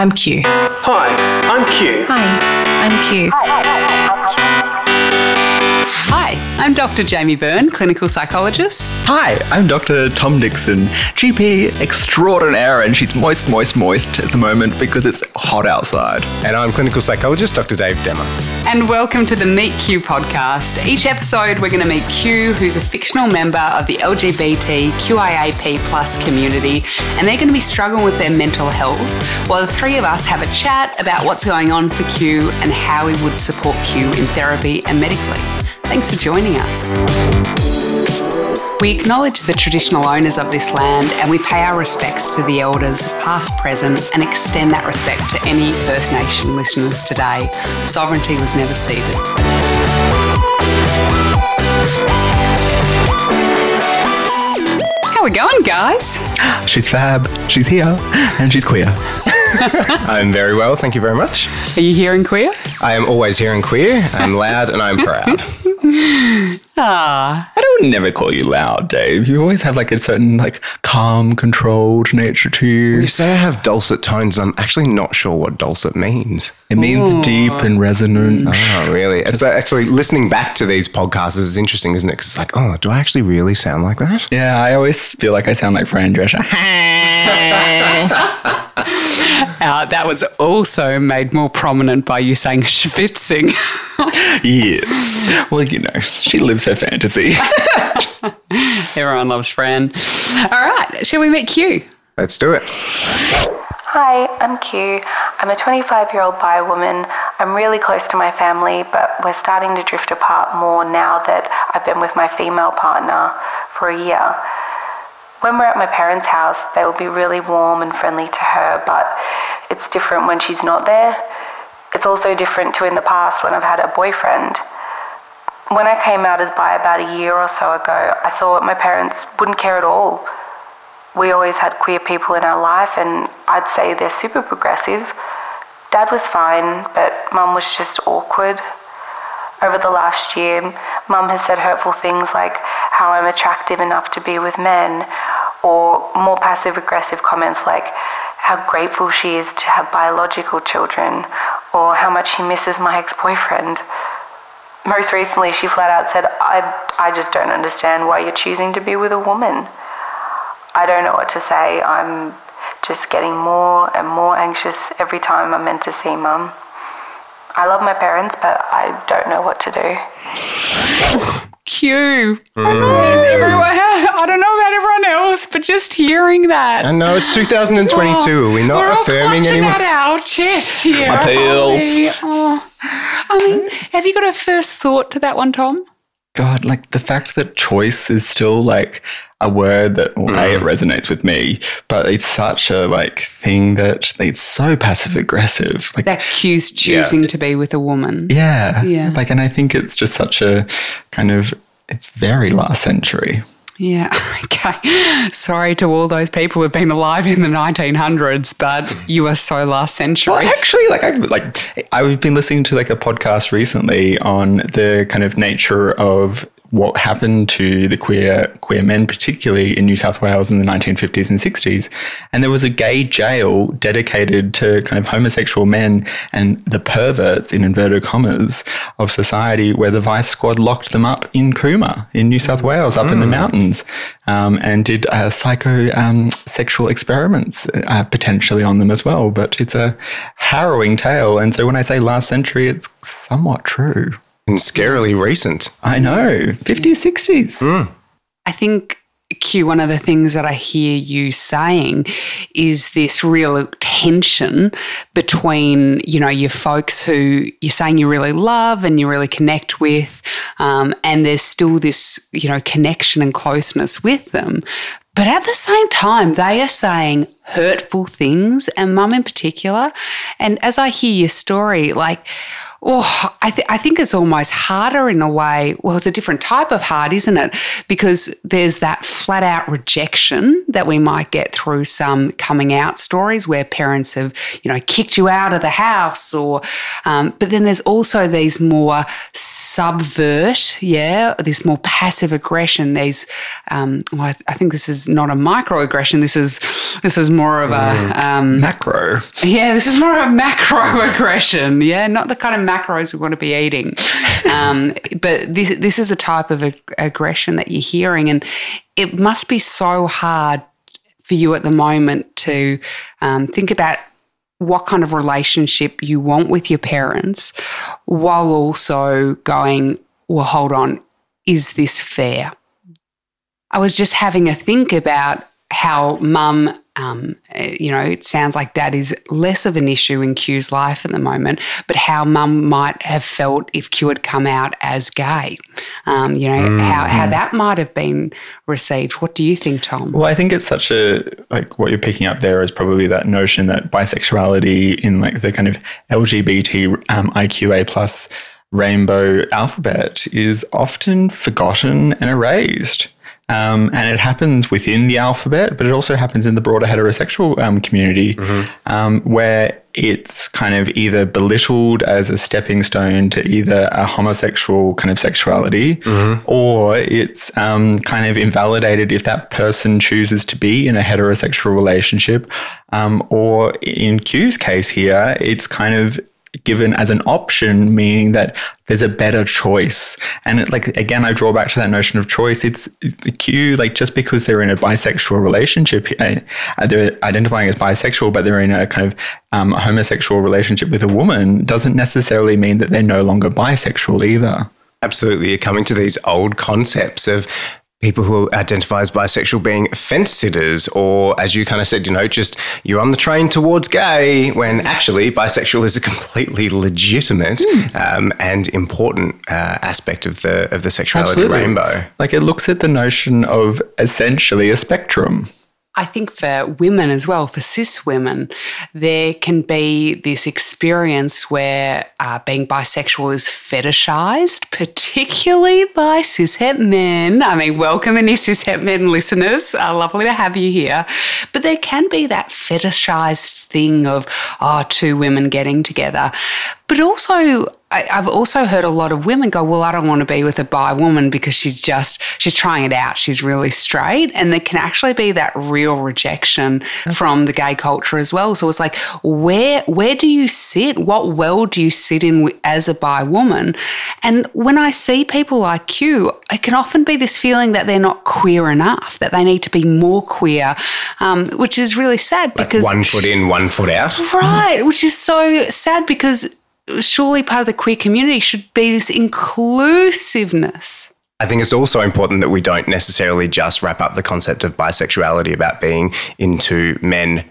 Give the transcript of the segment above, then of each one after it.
I'm Q. Hi, I'm Q. Hi, I'm Q. Hi, I'm Dr. Jamie Byrne, clinical psychologist. Hi, I'm Dr. Tom Dixon, GP extraordinaire, and she's moist, moist, moist at the moment because it's hot outside. And I'm clinical psychologist Dr. Dave Demmer. And welcome to the Meet Q podcast. Each episode, we're going to meet Q, who's a fictional member of the LGBT QIAP plus community, and they're going to be struggling with their mental health, while the three of us have a chat about what's going on for Q and how we would support Q in therapy and medically. Thanks for joining us. We acknowledge the traditional owners of this land and we pay our respects to the elders, past, present, and extend that respect to any First Nation listeners today. Sovereignty was never ceded. How are we going, guys? She's fab, she's here, and she's queer. I'm very well, thank you very much. Are you hearing queer? I am always here and queer. I'm loud and I'm proud. Ah, I don't never call you loud, Dave. You always have like a certain like calm, controlled nature to you. You say I have dulcet tones, and I'm actually not sure what dulcet means. It means deep and resonant. Oh, really? It's actually listening back to these podcasts is interesting, isn't it? Because it's like, oh, do I actually really sound like that? Yeah, I always feel like I sound like Fran Drescher. uh, that was also made more prominent by you saying schwitzing. yes. Well, you know, she lives her fantasy. Everyone loves Fran. All right, shall we meet Q? Let's do it. Hi, I'm Q. I'm a 25 year old bi woman. I'm really close to my family, but we're starting to drift apart more now that I've been with my female partner for a year. When we're at my parents' house, they will be really warm and friendly to her, but it's different when she's not there. It's also different to in the past when I've had a boyfriend. When I came out as bi about a year or so ago, I thought my parents wouldn't care at all. We always had queer people in our life, and I'd say they're super progressive. Dad was fine, but mum was just awkward. Over the last year, mum has said hurtful things like how I'm attractive enough to be with men, or more passive aggressive comments like how grateful she is to have biological children, or how much she misses my ex boyfriend. Most recently, she flat out said, I, I just don't understand why you're choosing to be with a woman. I don't know what to say. I'm just getting more and more anxious every time I'm meant to see mum. I love my parents, but I don't know what to do. Q. Oh. I know it's. I don't know about everyone else, but just hearing that. I know it's 2022. Are we not We're all affirming clutching anyone? at our chests here. My peels. Oh. I mean, have you got a first thought to that one, Tom? God, like the fact that choice is still like a word that well, A, it resonates with me, but it's such a like thing that it's so passive aggressive. Like That Q's choosing to be with a woman. yeah. Yeah. Like and I think it's just such a kind of it's very last century. Yeah. Okay. Sorry to all those people who've been alive in the 1900s, but you are so last century. Well, actually, like I like I've been listening to like a podcast recently on the kind of nature of what happened to the queer queer men, particularly in New South Wales in the 1950s and 60s. And there was a gay jail dedicated to kind of homosexual men and the perverts, in inverted commas, of society, where the Vice Squad locked them up in Cooma in New South Wales, up in the mountains, um, and did uh, psycho um, sexual experiments uh, potentially on them as well. But it's a harrowing tale. And so when I say last century, it's somewhat true. And scarily recent. I know, 50s, 60s. I think Q, one of the things that I hear you saying is this real tension between, you know, your folks who you're saying you really love and you really connect with, um, and there's still this, you know, connection and closeness with them. But at the same time, they are saying hurtful things, and mum in particular. And as I hear your story, like, Oh, I, th- I think it's almost harder in a way. Well, it's a different type of hard, isn't it? Because there's that flat out rejection that we might get through some coming out stories where parents have, you know, kicked you out of the house, or, um, but then there's also these more subvert, yeah, this more passive aggression. These, um, well, I, I think this is not a microaggression. This is this is more of a um, Macro. yeah, this is more of a macro aggression. Yeah, not the kind of macros we want to be eating. Um, but this this is a type of ag- aggression that you're hearing, and it must be so hard for you at the moment to um, think about what kind of relationship you want with your parents, while also going, well, hold on, is this fair? I was just having a think about how mum, um, eh, you know, it sounds like dad is less of an issue in Q's life at the moment, but how mum might have felt if Q had come out as gay. Um, you know, how, how that might have been received. What do you think, Tom? Well, I think it's such a like what you're picking up there is probably that notion that bisexuality in like the kind of LGBT um, IQA plus rainbow alphabet is often forgotten and erased. Um, and it happens within the alphabet, but it also happens in the broader heterosexual um, community, um, where it's kind of either belittled as a stepping stone to either a homosexual kind of sexuality, or it's um, kind of invalidated if that person chooses to be in a heterosexual relationship, um, or in Q's case here, it's kind of given as an option, meaning that there's a better choice. And it, like again, I draw back to that notion of choice. It's, the cue, like just because they're in a bisexual relationship, uh, they're identifying as bisexual, but they're in a kind of um, homosexual relationship with a woman, doesn't necessarily mean that they're no longer bisexual either. Absolutely. You're coming to these old concepts of people who identify as bisexual being fence sitters, or as you kind of said, you know, just you're on the train towards gay, when actually bisexual is a completely legitimate um, and important uh, aspect of the of the sexuality Absolutely. rainbow. Like it looks at the notion of essentially a spectrum. I think for women as well, for cis women, there can be this experience where uh, being bisexual is fetishized, particularly by cishet men. I mean, welcome any cishet men listeners. Uh, lovely to have you here. But there can be that fetishized thing of, oh, two women getting together. But also, I, I've also heard a lot of women go, Well, I don't want to be with a bi woman because she's just, she's trying it out. She's really straight. And there can actually be that real rejection from the gay culture as well. So it's like, where, where do you sit? What world do you sit in as a bi woman? And when I see people like you, it can often be this feeling that they're not queer enough, that they need to be more queer, um, which is really sad because. One foot in, one foot out. Right, which is so sad because surely part of the queer community should be this inclusiveness. I think it's also important that we don't necessarily just wrap up the concept of bisexuality about being into men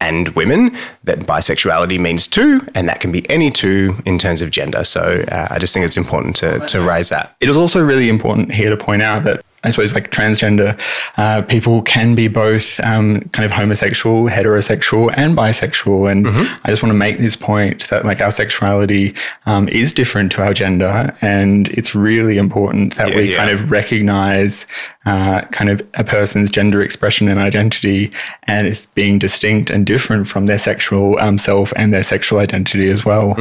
and women, that bisexuality means two, and that can be any two in terms of gender. So uh, I just think it's important to, to raise that. It is also really important here to point out that I suppose like transgender uh, people can be both um, kind of homosexual, heterosexual, and bisexual. And I just want to make this point that like our sexuality um, is different to our gender, and it's really important that Yeah, we yeah. kind of recognize uh, kind of a person's gender expression and identity, and it's being distinct and different from their sexual um, self and their sexual identity as well.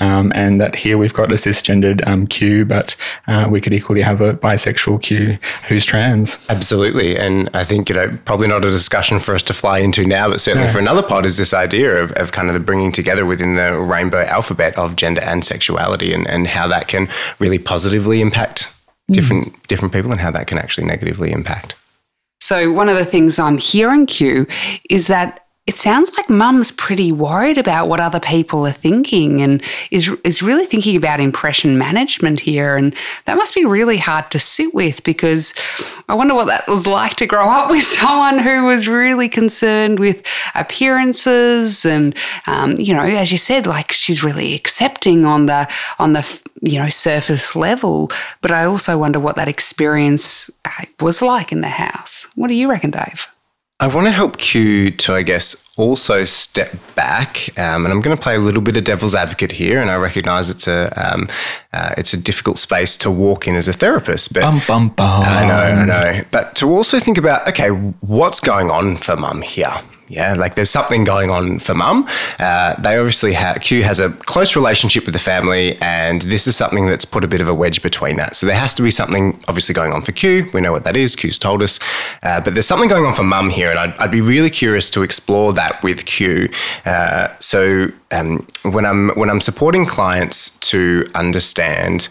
Um, and that here we've got a cisgendered um, Q, but uh, we could equally have a bisexual Q who's trans. Absolutely. And I think, you know, probably not a discussion for us to fly into now, but certainly for another pod is this idea of, of kind of the bringing together within the rainbow alphabet of gender and sexuality and, and how that can really positively impact mm. different different people and how that can actually negatively impact. So, one of the things I'm hearing, Q, is that it sounds like mum's pretty worried about what other people are thinking and is, is really thinking about impression management here. And that must be really hard to sit with because I wonder what that was like to grow up with someone who was really concerned with appearances and, um, you know, as you said, like she's really accepting on the, on the, you know, surface level. But I also wonder what that experience uh, was like in the house. What do you reckon, Dave? I want to help Q to, I guess, also step back, um, and I'm going to play a little bit of devil's advocate here. And I recognise it's a um, uh, it's a difficult space to walk in as a therapist, but Bum, bum, bum. I know, I know. But to also think about, okay, what's going on for mum here? Yeah, like there's something going on for mum. Uh, they obviously have, Q has a close relationship with the family, and this is something that's put a bit of a wedge between that. So there has to be something obviously going on for Q. We know what that is. Q's told us. Uh, but there's something going on for mum here, and I'd, I'd be really curious to explore that with Q. Uh, so um, when I'm when I'm supporting clients to understand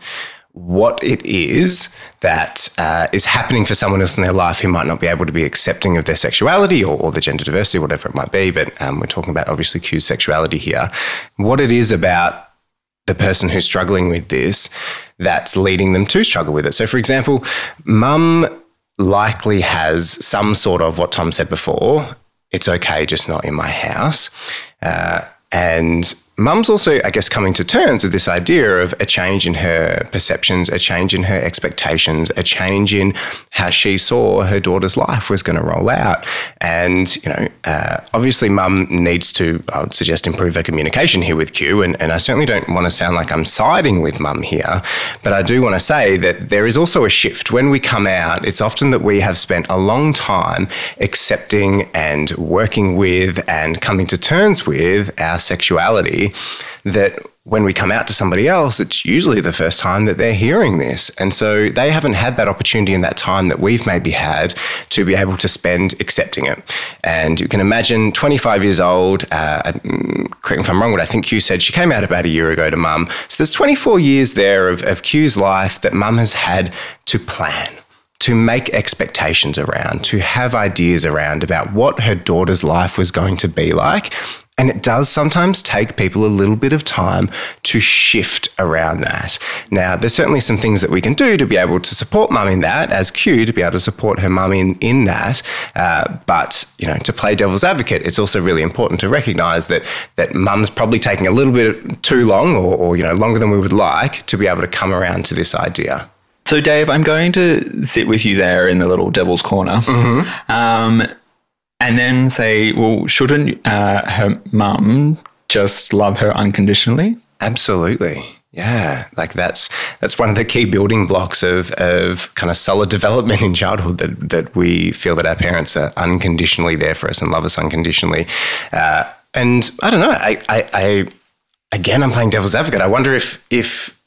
what it is that uh, is happening for someone else in their life who might not be able to be accepting of their sexuality or, or the gender diversity, whatever it might be. But um, we're talking about obviously Q's sexuality here. What it is about the person who's struggling with this that's leading them to struggle with it. So, for example, mum likely has some sort of what Tom said before it's okay, just not in my house. Uh, and mum's also, I guess, coming to terms with this idea of a change in her perceptions, a change in her expectations, a change in how she saw her daughter's life was going to roll out. And, you know, uh, obviously, mum needs to, I would suggest, improve her communication here with Q. And, and I certainly don't want to sound like I'm siding with mum here, but I do want to say that there is also a shift. When we come out, it's often that we have spent a long time accepting and working with and coming to terms with our sexuality that when we come out to somebody else, it's usually the first time that they're hearing this. And so they haven't had that opportunity in that time that we've maybe had to be able to spend accepting it. And you can imagine 25 years old, uh, correct me if I'm wrong, but I think Q said she came out about a year ago to mum. So there's 24 years there of, of Q's life that mum has had to plan to make expectations around, to have ideas around about what her daughter's life was going to be like. And it does sometimes take people a little bit of time to shift around that. Now, there's certainly some things that we can do to be able to support mum in that, as Q, to be able to support her mum in, in that. Uh, but, you know, to play devil's advocate, it's also really important to recognize that that mum's probably taking a little bit too long or, or, you know, longer than we would like to be able to come around to this idea. So, Dave, I'm going to sit with you there in the little devil's corner. Um, and then say, well, shouldn't uh, her mum just love her unconditionally? Absolutely. Yeah, like that's that's one of the key building blocks of of kind of solid development in childhood that that we feel that our parents are unconditionally there for us and love us unconditionally. Uh, and I don't know. I, I, I again, I'm playing devil's advocate. I wonder if if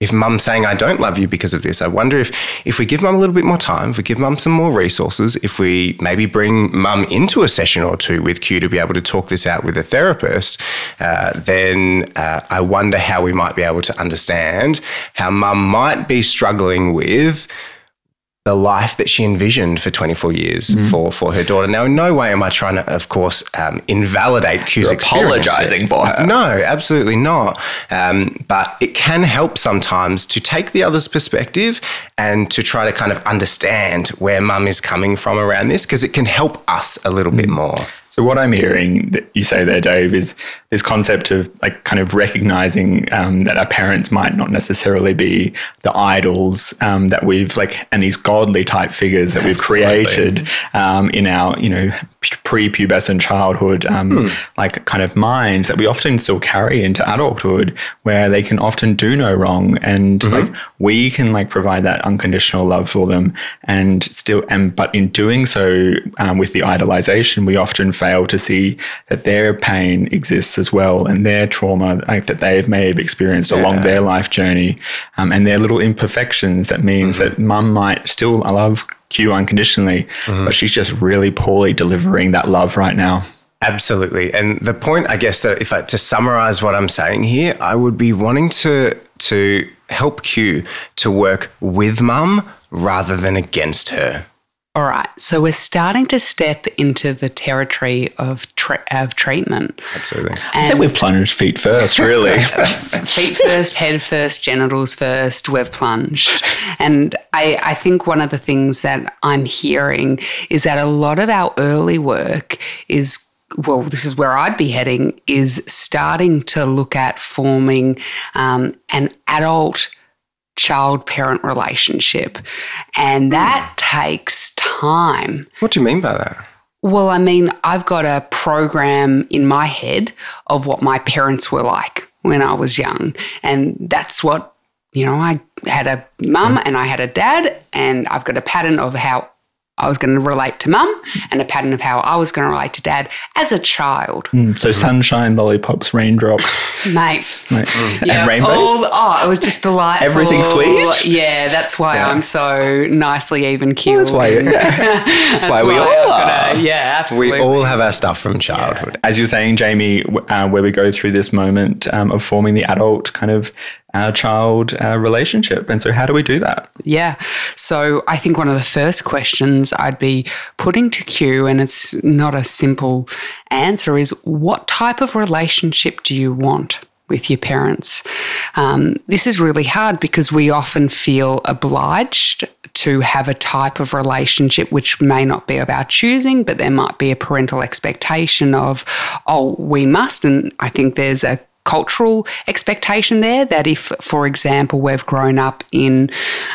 if mum's saying I don't love you because of this, I wonder if if we give mum a little bit more time, if we give mum some more resources, if we maybe bring mum into a session or two with Q to be able to talk this out with a therapist, uh, then uh, I wonder how we might be able to understand how mum might be struggling with the life that she envisioned for 24 years Mm-hmm. for, for her daughter. Now, in no way am I trying to, of course, um, invalidate Q's You're apologising for her. No, absolutely not. Um, but it can help sometimes to take the other's perspective and to try to kind of understand where mum is coming from around this because it can help us a little Mm. bit more. So what I'm hearing that you say there, Dave, is this concept of like kind of recognizing um, that our parents might not necessarily be the idols um, that we've like, and these godly type figures that we've created um, in our, you know, pre-pubescent childhood, um, like kind of mind that we often still carry into adulthood, where they can often do no wrong, and like we can like provide that unconditional love for them, and still, and but in doing so, um, with the idolization, we often fail to see that their pain exists as well, and their trauma like, that they may have experienced along their life journey, um, and their little imperfections. That means that mum might still love Q unconditionally, but she's just really poorly delivering that love right now. Absolutely. And the point, I guess, that if I to summarize what I'm saying here, I would be wanting to to help Q to work with mum rather than against her. All right, so we're starting to step into the territory of tre- of treatment. Absolutely. I think we've plunged feet first, really. feet first, head first, genitals first, we've plunged. And I, I think one of the things that I'm hearing is that a lot of our early work is well, this is where I'd be heading, is starting to look at forming um, an adult child parent relationship. And that hmm. takes time. What do you mean by that? Well, I mean, I've got a program in my head of what my parents were like when I was young. And that's what, you know, I had a mum hmm. and I had a dad, and I've got a pattern of how I was going to relate to mum and a pattern of how I was going to relate to dad as a child. Mm, so sunshine, lollipops, raindrops, Mate. like, Yeah, and rainbows. all oh, it was just delightful. Everything sweet? Yeah, that's why Yeah. I'm so nicely even keeled. That's why, yeah. that's why we all are. gonna- yeah, We all have our stuff from childhood. As you're saying, Jamie, uh, where we go through this moment um, of forming the adult kind of uh, child uh, relationship. And so, how do we do that? Yeah. So I think one of the first questions I'd be putting to Q, and it's not a simple answer, is what type of relationship do you want? With your parents. Um, this is really hard because we often feel obliged to have a type of relationship which may not be of our choosing, but there might be a parental expectation of, oh, we must. And I think there's a cultural expectation there that if, for example, we've grown up in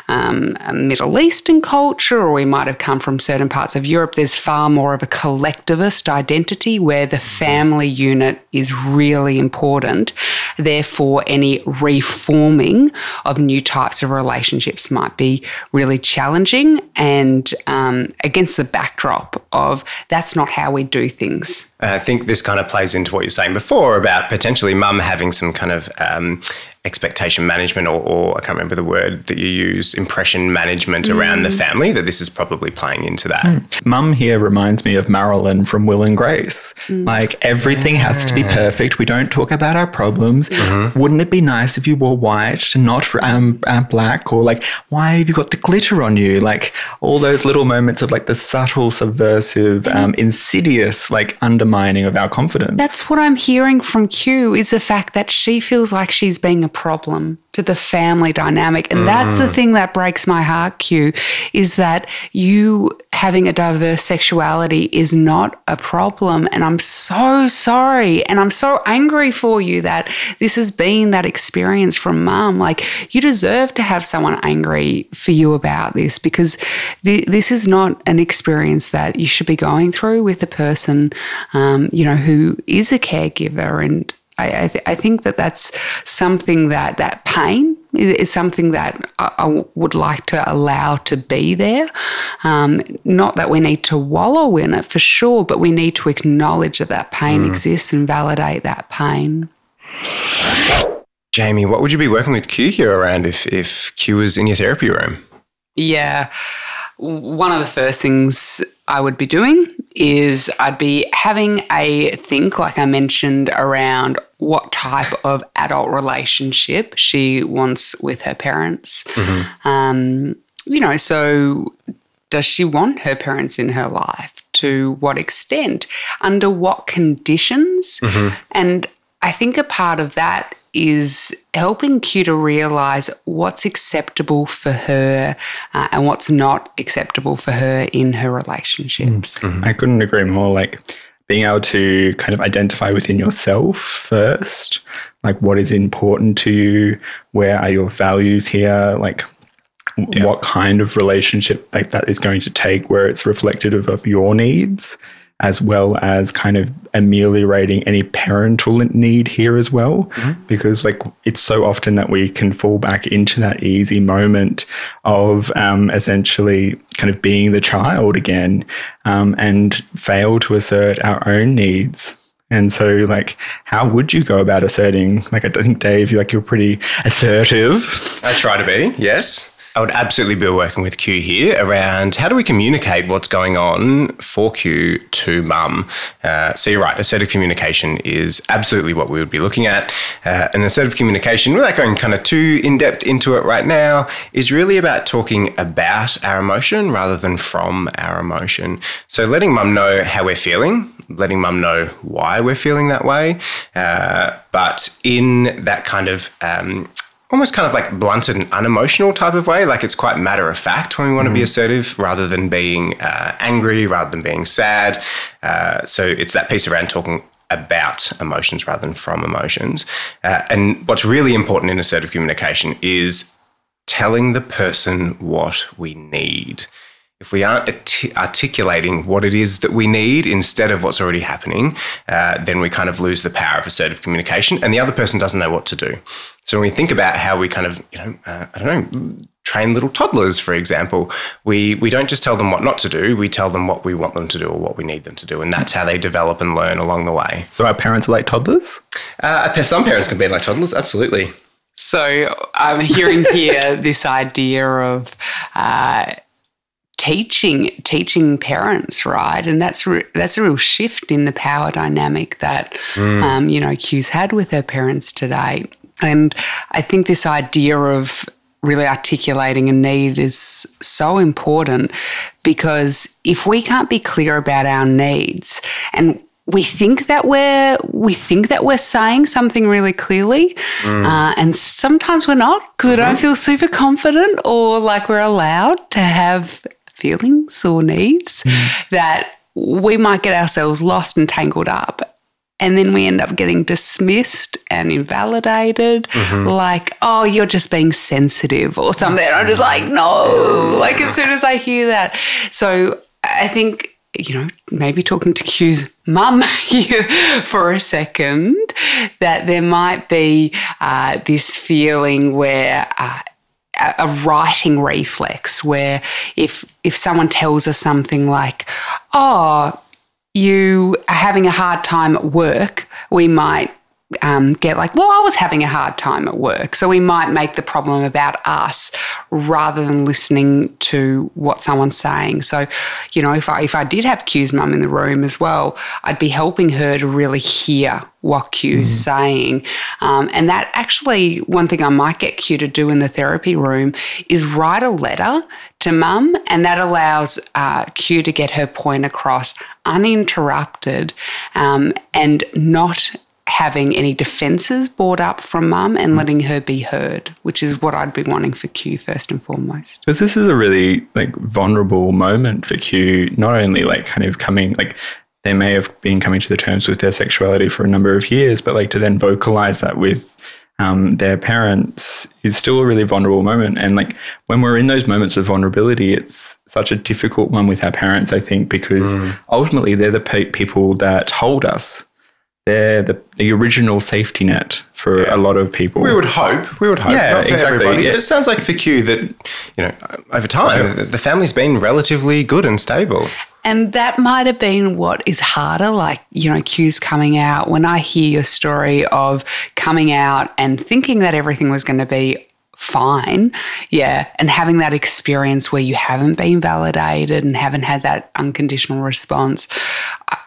um, Middle Eastern culture or we might have come from certain parts of Europe, there's far more of a collectivist identity where the family unit is really important. Therefore, any reforming of new types of relationships might be really challenging and um, against the backdrop of that's not how we do things. And I think this kind of plays into what you're saying before about potentially mum having some kind of um, expectation management, or, or I can't remember the word that you used, impression management around the family, that this is probably playing into that. Mum here reminds me of Marilyn from Will and Grace. Like everything has to be perfect. We don't talk about our problems. Wouldn't it be nice if you wore white and not um, uh, black? Or like, why have you got the glitter on you? Like all those little moments of like the subtle, subversive, um, insidious, like undermining of our confidence. That's what I'm hearing from Q is the fact that she feels like she's being a problem to the family dynamic. And that's the thing that breaks my heart, Q, is that you having a diverse sexuality is not a problem. And I'm so sorry. And I'm so angry for you that this has been that experience from mum. Like, you deserve to have someone angry for you about this because th- this is not an experience that you should be going through with a person, um, you know, who is a caregiver. And I, I, th- I think that that's something that that pain is, is something that I, I would like to allow to be there. Um, not that we need to wallow in it for sure, but we need to acknowledge that that pain exists and validate that pain. Jamie, what would you be working with Q here around if, if Q was in your therapy room? Yeah. One of the first things I would be doing is I'd be having a think, like I mentioned, around what type of adult relationship she wants with her parents. Um, you know, so does she want her parents in her life? To what extent? Under what conditions? And I think a part of that is helping Q to realize what's acceptable for her uh, and what's not acceptable for her in her relationships. I couldn't agree more. Like being able to kind of identify within yourself first, like what is important to you, where are your values here, like w- what kind of relationship like that is going to take, where it's reflective of your needs, as well as kind of ameliorating any parental need here as well. Because like it's so often that we can fall back into that easy moment of um, essentially kind of being the child again um, and fail to assert our own needs. And so, like, how would you go about asserting? Like, I think Dave, you're like you're pretty assertive. I try to be, yes. I would absolutely be working with Q here around how do we communicate what's going on for Q to mum. Uh, so you're right, assertive communication is absolutely what we would be looking at. Uh, and assertive communication, without going kind of too in depth into it right now, is really about talking about our emotion rather than from our emotion. So letting mum know how we're feeling, letting mum know why we're feeling that way, uh, but in that kind of um, almost kind of like blunted and unemotional type of way. Like it's quite matter of fact when we want to be assertive rather than being uh, angry, rather than being sad. Uh, so it's that piece around talking about emotions rather than from emotions. Uh, and what's really important in assertive communication is telling the person what we need. If we aren't arti- articulating what it is that we need instead of what's already happening, uh, then we kind of lose the power of assertive communication, and the other person doesn't know what to do. So when we think about how we kind of, you know, uh, I don't know, train little toddlers, for example, we we don't just tell them what not to do; we tell them what we want them to do or what we need them to do, and that's how they develop and learn along the way. So our parents are like toddlers? Uh, some parents can be like toddlers, absolutely. So I'm hearing here this idea of uh, teaching teaching parents, right? And that's re- that's a real shift in the power dynamic that um, you know Q's had with her parents today. And I think this idea of really articulating a need is so important because if we can't be clear about our needs and we think that we're we think that we're saying something really clearly, uh, and sometimes we're not because we don't feel super confident or like we're allowed to have feelings or needs. That we might get ourselves lost and tangled up, and then we end up getting dismissed and invalidated. Like, oh, you're just being sensitive or something. I'm just like, no. Like as soon as I hear that, so I think you know, maybe talking to Q's mum here for a second, that there might be uh, this feeling where uh, a righting reflex, where if if someone tells us something like, "Oh, you are having a hard time at work," we might um, get like, well, I was having a hard time at work. So we might make the problem about us rather than listening to what someone's saying. So, you know, if I, if I did have Q's mum in the room as well, I'd be helping her to really hear what Q's saying. Um, and that actually, one thing I might get Q to do in the therapy room is write a letter to mum, and that allows uh, Q to get her point across uninterrupted um, and not having any defenses brought up from mum and letting her be heard, which is what I'd be wanting for Q first and foremost. Because this is a really like vulnerable moment for Q, not only like kind of coming like they may have been coming to the terms with their sexuality for a number of years, but like to then vocalize that with um, their parents is still a really vulnerable moment. And like when we're in those moments of vulnerability, it's such a difficult one with our parents, I think, because ultimately they're the pe- people that hold us. They're the, the original safety net for a lot of people. We would hope. We would hope. Yeah, not for exactly, everybody. yeah. But it sounds like for Q that, you know, over time, the, the family's been relatively good and stable. And that might have been what is harder, like, you know, Q's coming out. When I hear your story of coming out and thinking that everything was going to be fine, yeah, and having that experience where you haven't been validated and haven't had that unconditional response,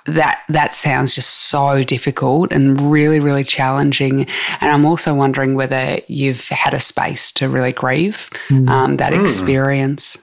that that sounds just so difficult and really, really challenging. And I'm also wondering whether you've had a space to really grieve um, that experience.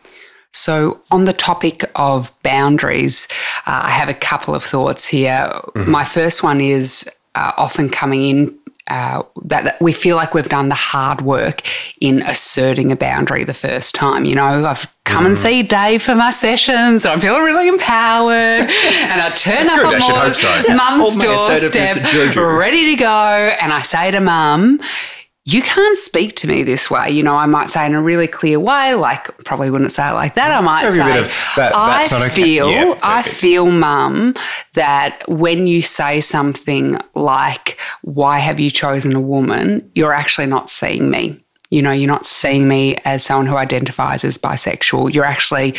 So, on the topic of boundaries, uh, I have a couple of thoughts here. My first one is uh, often coming in. Uh, that, that we feel like we've done the hard work in asserting a boundary the first time. You know, I've come and see Dave for my sessions. I'm feeling really empowered, and I turn up Good, on so. mum's All my assertiveness doorstep, ready to go, and I say to mum, you can't speak to me this way. You know, I might say in a really clear way, like probably wouldn't say it like that. I might say, that- that's I okay." feel, Yeah, I feel, mum, that when you say something like, "Why have you chosen a woman?" You're actually not seeing me. You know, you're not seeing me as someone who identifies as bisexual. You're actually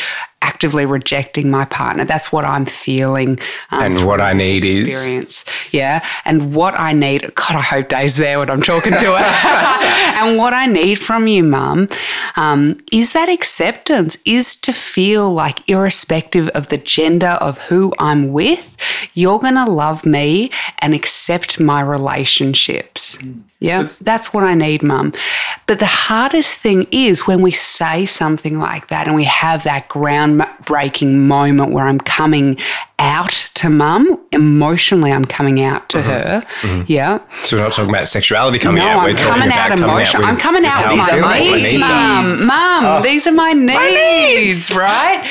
actively rejecting my partner. That's what I'm feeling. um, And what I need is- Yeah. And what I need, God, I hope Dave's there when I'm talking to her. and what I need from you, mum, um, is that acceptance, is to feel like, irrespective of the gender of who I'm with, you're going to love me and accept my relationships. Yeah, that's what I need, mum. But the hardest thing is when we say something like that and we have that groundbreaking moment where I'm coming out to mum, emotionally, I'm coming out to uh-huh. her. Mm-hmm. Yeah. So we're not talking about sexuality coming no, out. I'm We're talking coming about out coming emotional. out with, I'm coming out with my needs, need. Oh. mum. Mum, oh. these are my needs, right?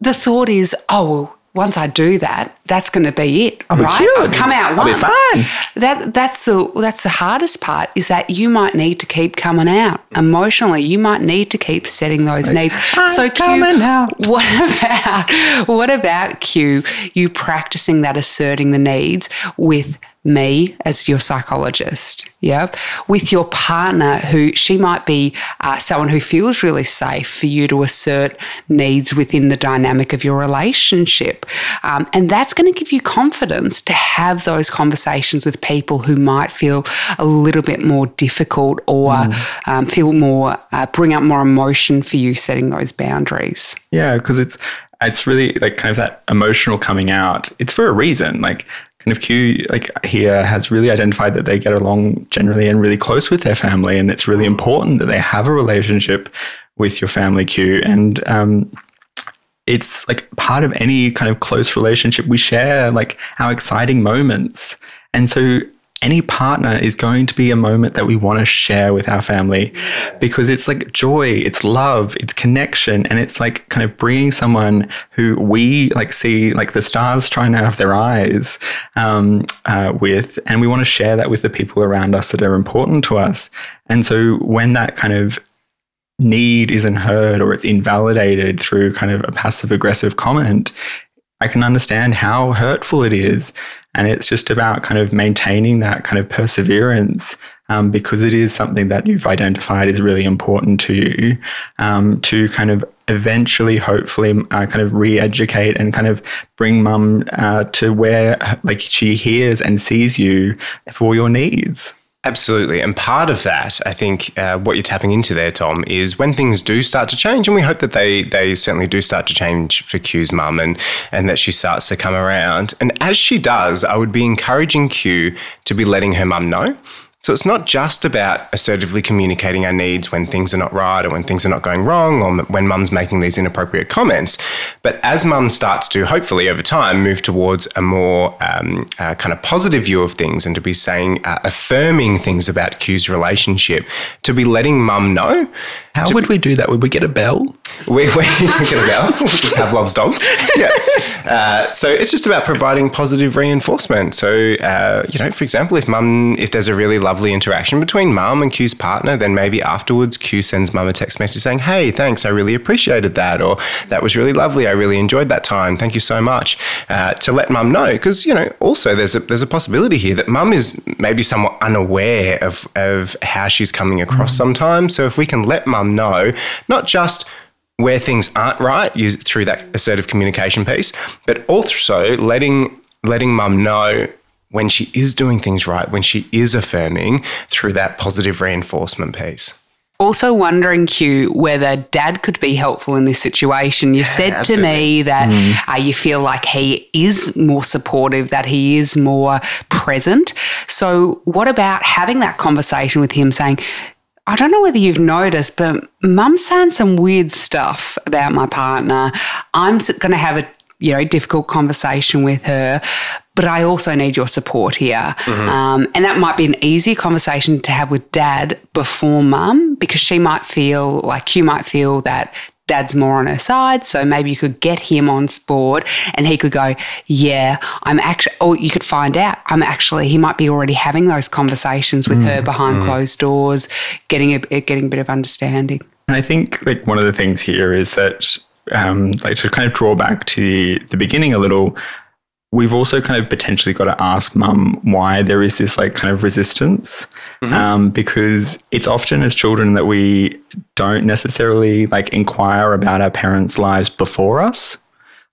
The thought is, oh, well, once I do that, that's going to be it, be right? cured. I've come out I'll be once. That that's the that's the hardest part is that you might need to keep coming out mm. emotionally. You might need to keep setting those needs. so, Q, out. what about what about Q? You practicing that asserting the needs with me as your psychologist, yeah, with your partner who she might be uh, someone who feels really safe for you to assert needs within the dynamic of your relationship. Um, and that's going to give you confidence to have those conversations with people who might feel a little bit more difficult or um, feel more, uh, bring up more emotion for you setting those boundaries. Yeah, because it's it's really like kind of that emotional coming out. It's for a reason. Like kind of Q like here has really identified that they get along generally and really close with their family, and it's really important that they have a relationship with your family Q. And um, it's like part of any kind of close relationship we share like our exciting moments, and so any partner is going to be a moment that we want to share with our family because it's like joy, it's love, it's connection, and it's like kind of bringing someone who we like see like the stars trying out of their eyes um, uh, with, and we want to share that with the people around us that are important to us. And so when that kind of need isn't heard or it's invalidated through kind of a passive aggressive comment, I can understand how hurtful it is. And it's just about kind of maintaining that kind of perseverance um, because it is something that you've identified is really important to you um, to kind of eventually, hopefully, uh, kind of re educate and kind of bring mum uh, to where like she hears and sees you for your needs. Absolutely. And part of that, I think, uh, what you're tapping into there, Tom, is when things do start to change, and we hope that they they certainly do start to change for Q's mum and, and that she starts to come around. And as she does, I would be encouraging Q to be letting her mum know. So it's not just about assertively communicating our needs when things are not right or when things are not going wrong or when mum's making these inappropriate comments. But as mum starts to, hopefully over time, move towards a more um, uh, kind of positive view of things and to be saying, uh, affirming things about Q's relationship, to be letting mum know. How would we do that? Would we get a bell? We, we get a bell. Pavlov's dogs. Yeah. Uh, so it's just about providing positive reinforcement. So, uh, you know, for example, if mum, if there's a really lovely interaction between mum and Q's partner, then maybe afterwards Q sends mum a text message saying, "Hey, thanks, I really appreciated that," or "That was really lovely, I really enjoyed that time, thank you so much," uh, to let mum know because you know also there's a there's a possibility here that mum is maybe somewhat unaware of of how she's coming across sometimes. So if we can let mum know, not just where things aren't right use through that assertive communication piece, but also letting letting mum know when she is doing things right, when she is affirming through that positive reinforcement piece. Also, wondering, Q, whether dad could be helpful in this situation. You said to me that uh, you feel like he is more supportive, that he is more present. So, what about having that conversation with him saying, I don't know whether you've noticed, but mum's saying some weird stuff about my partner. I'm going to have a you know difficult conversation with her, but I also need your support here. Um, and that might be an easy conversation to have with dad before mum because she might feel like you might feel that dad's more on her side. So maybe you could get him on board and he could go, Yeah, I'm actually, or you could find out I'm actually, he might be already having those conversations with her mm, behind mm. closed doors, getting a, eh, getting a bit of understanding. And I think like one of the things here is that um, like to kind of draw back to the beginning a little, we've also kind of potentially got to ask mum why there is this like kind of resistance. Um, because it's often as children that we don't necessarily like inquire about our parents' lives before us.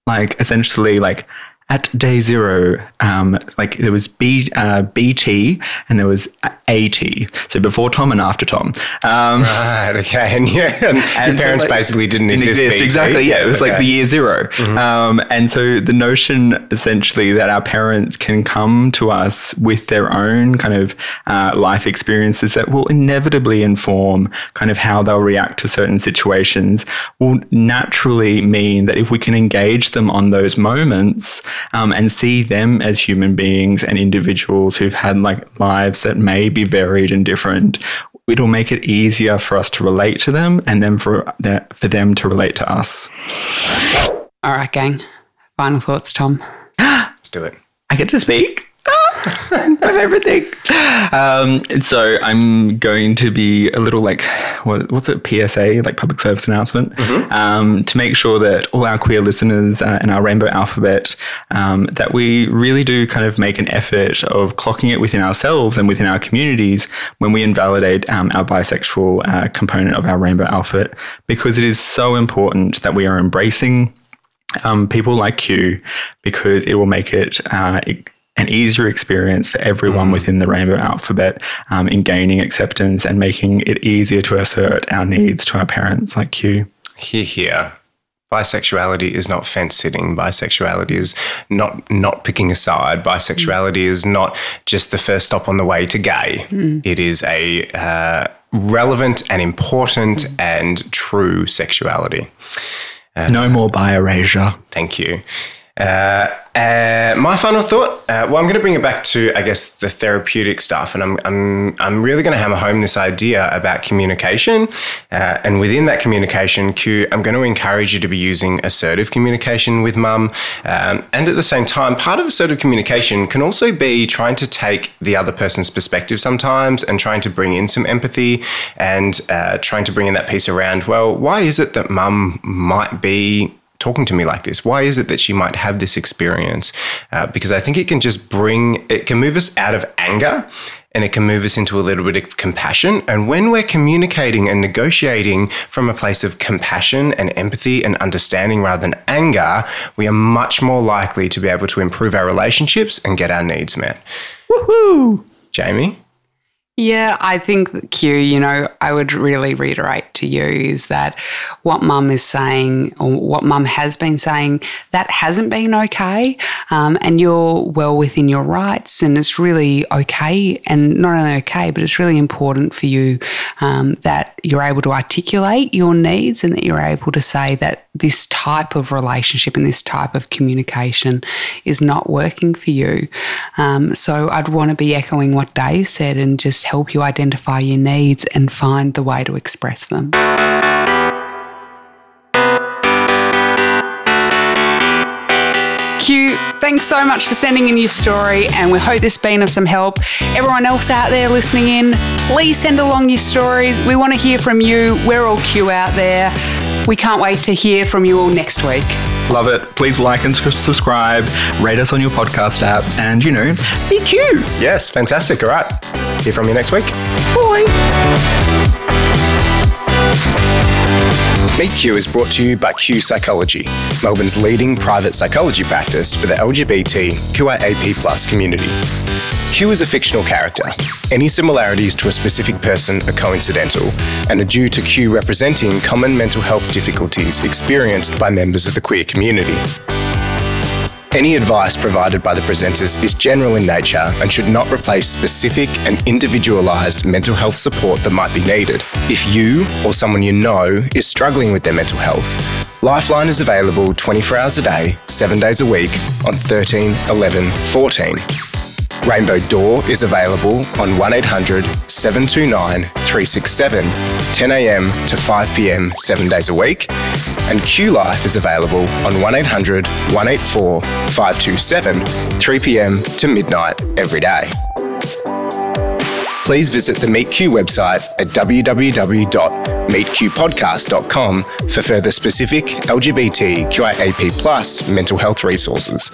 Like essentially like at day zero, um, like there was B, uh, BT and there was AT. So before Tom and after Tom. Um, Right, okay. And yeah, and, and your so, parents like, basically didn't exist. BT. exactly. Yeah, it was like the year 0 Um, and so the notion essentially that our parents can come to us with their own kind of uh, life experiences that will inevitably inform kind of how they'll react to certain situations will naturally mean that if we can engage them on those moments um, and see them as human beings and individuals who've had like lives that may be varied and different, it'll make it easier for us to relate to them and then for, the, for them to relate to us. All right, gang. final thoughts, Tom? Let's do it. I get to speak. My favorite thing. Um, so I'm going to be a little like what, what's it? PSA like public service announcement. Um, to make sure that all our queer listeners uh, and our rainbow alphabet um, that we really do kind of make an effort of clocking it within ourselves and within our communities when we invalidate um, our bisexual uh, component of our rainbow alphabet because it is so important that we are embracing um, people like you because it will make it uh, e- an easier experience for everyone mm. within the rainbow alphabet um, in gaining acceptance and making it easier to assert our mm. needs to our parents like Q. Here, here. Bisexuality is not fence sitting. Bisexuality is not not picking a side. Bisexuality mm. is not just the first stop on the way to gay. It is a uh, relevant and important and true sexuality. Uh, no more bi erasure. Thank you. Uh, uh, my final thought. Uh, well, I'm going to bring it back to, I guess, the therapeutic stuff, and I'm I'm I'm really going to hammer home this idea about communication, uh, and within that communication, Q, I'm going to encourage you to be using assertive communication with mum, um, and at the same time, part of assertive communication can also be trying to take the other person's perspective sometimes, and trying to bring in some empathy, and uh, trying to bring in that piece around. Well, why is it that mum might be talking to me like this? Why is it that she might have this experience? Uh, because I think it can just bring, it can move us out of anger and it can move us into a little bit of compassion. And when we're communicating and negotiating from a place of compassion and empathy and understanding rather than anger, we are much more likely to be able to improve our relationships and get our needs met. Woohoo! Jamie? Yeah, I think Q, you know, I would really reiterate to you is that what mum is saying or what mum has been saying, that hasn't been okay. Um, and you're well within your rights. And it's really okay. And not only okay, but it's really important for you um, that you're able to articulate your needs and that you're able to say that this type of relationship and this type of communication is not working for you. Um, so I'd want to be echoing what Dave said and just help you identify your needs and find the way to express them. Q, thanks so much for sending in your story, and we hope this has been of some help. Everyone else out there listening in, please send along your stories. We want to hear from you. We're all Q out there. We can't wait to hear from you all next week. Love it. Please like and subscribe, rate us on your podcast app, and you know, be cute. Yes, fantastic. All right. Hear from you next week. Meet Q is brought to you by Q Psychology, Melbourne's leading private psychology practice for the LGBT QIAP plus community. Q is a fictional character. Any similarities to a specific person are coincidental and are due to Q representing common mental health difficulties experienced by members of the queer community. Any advice provided by the presenters is general in nature and should not replace specific and individualised mental health support that might be needed. If you or someone you know is struggling with their mental health, Lifeline is available 24 hours a day, 7 days a week on 13 11 14. Rainbow Door is available on 1800 729 367, 10am to 5pm, 7 days a week. And Q Life is available on 1800 184 527, 3pm to midnight every day. Please visit the Meet Q website at www.meetqpodcast.com for further specific LGBT QIAP plus mental health resources.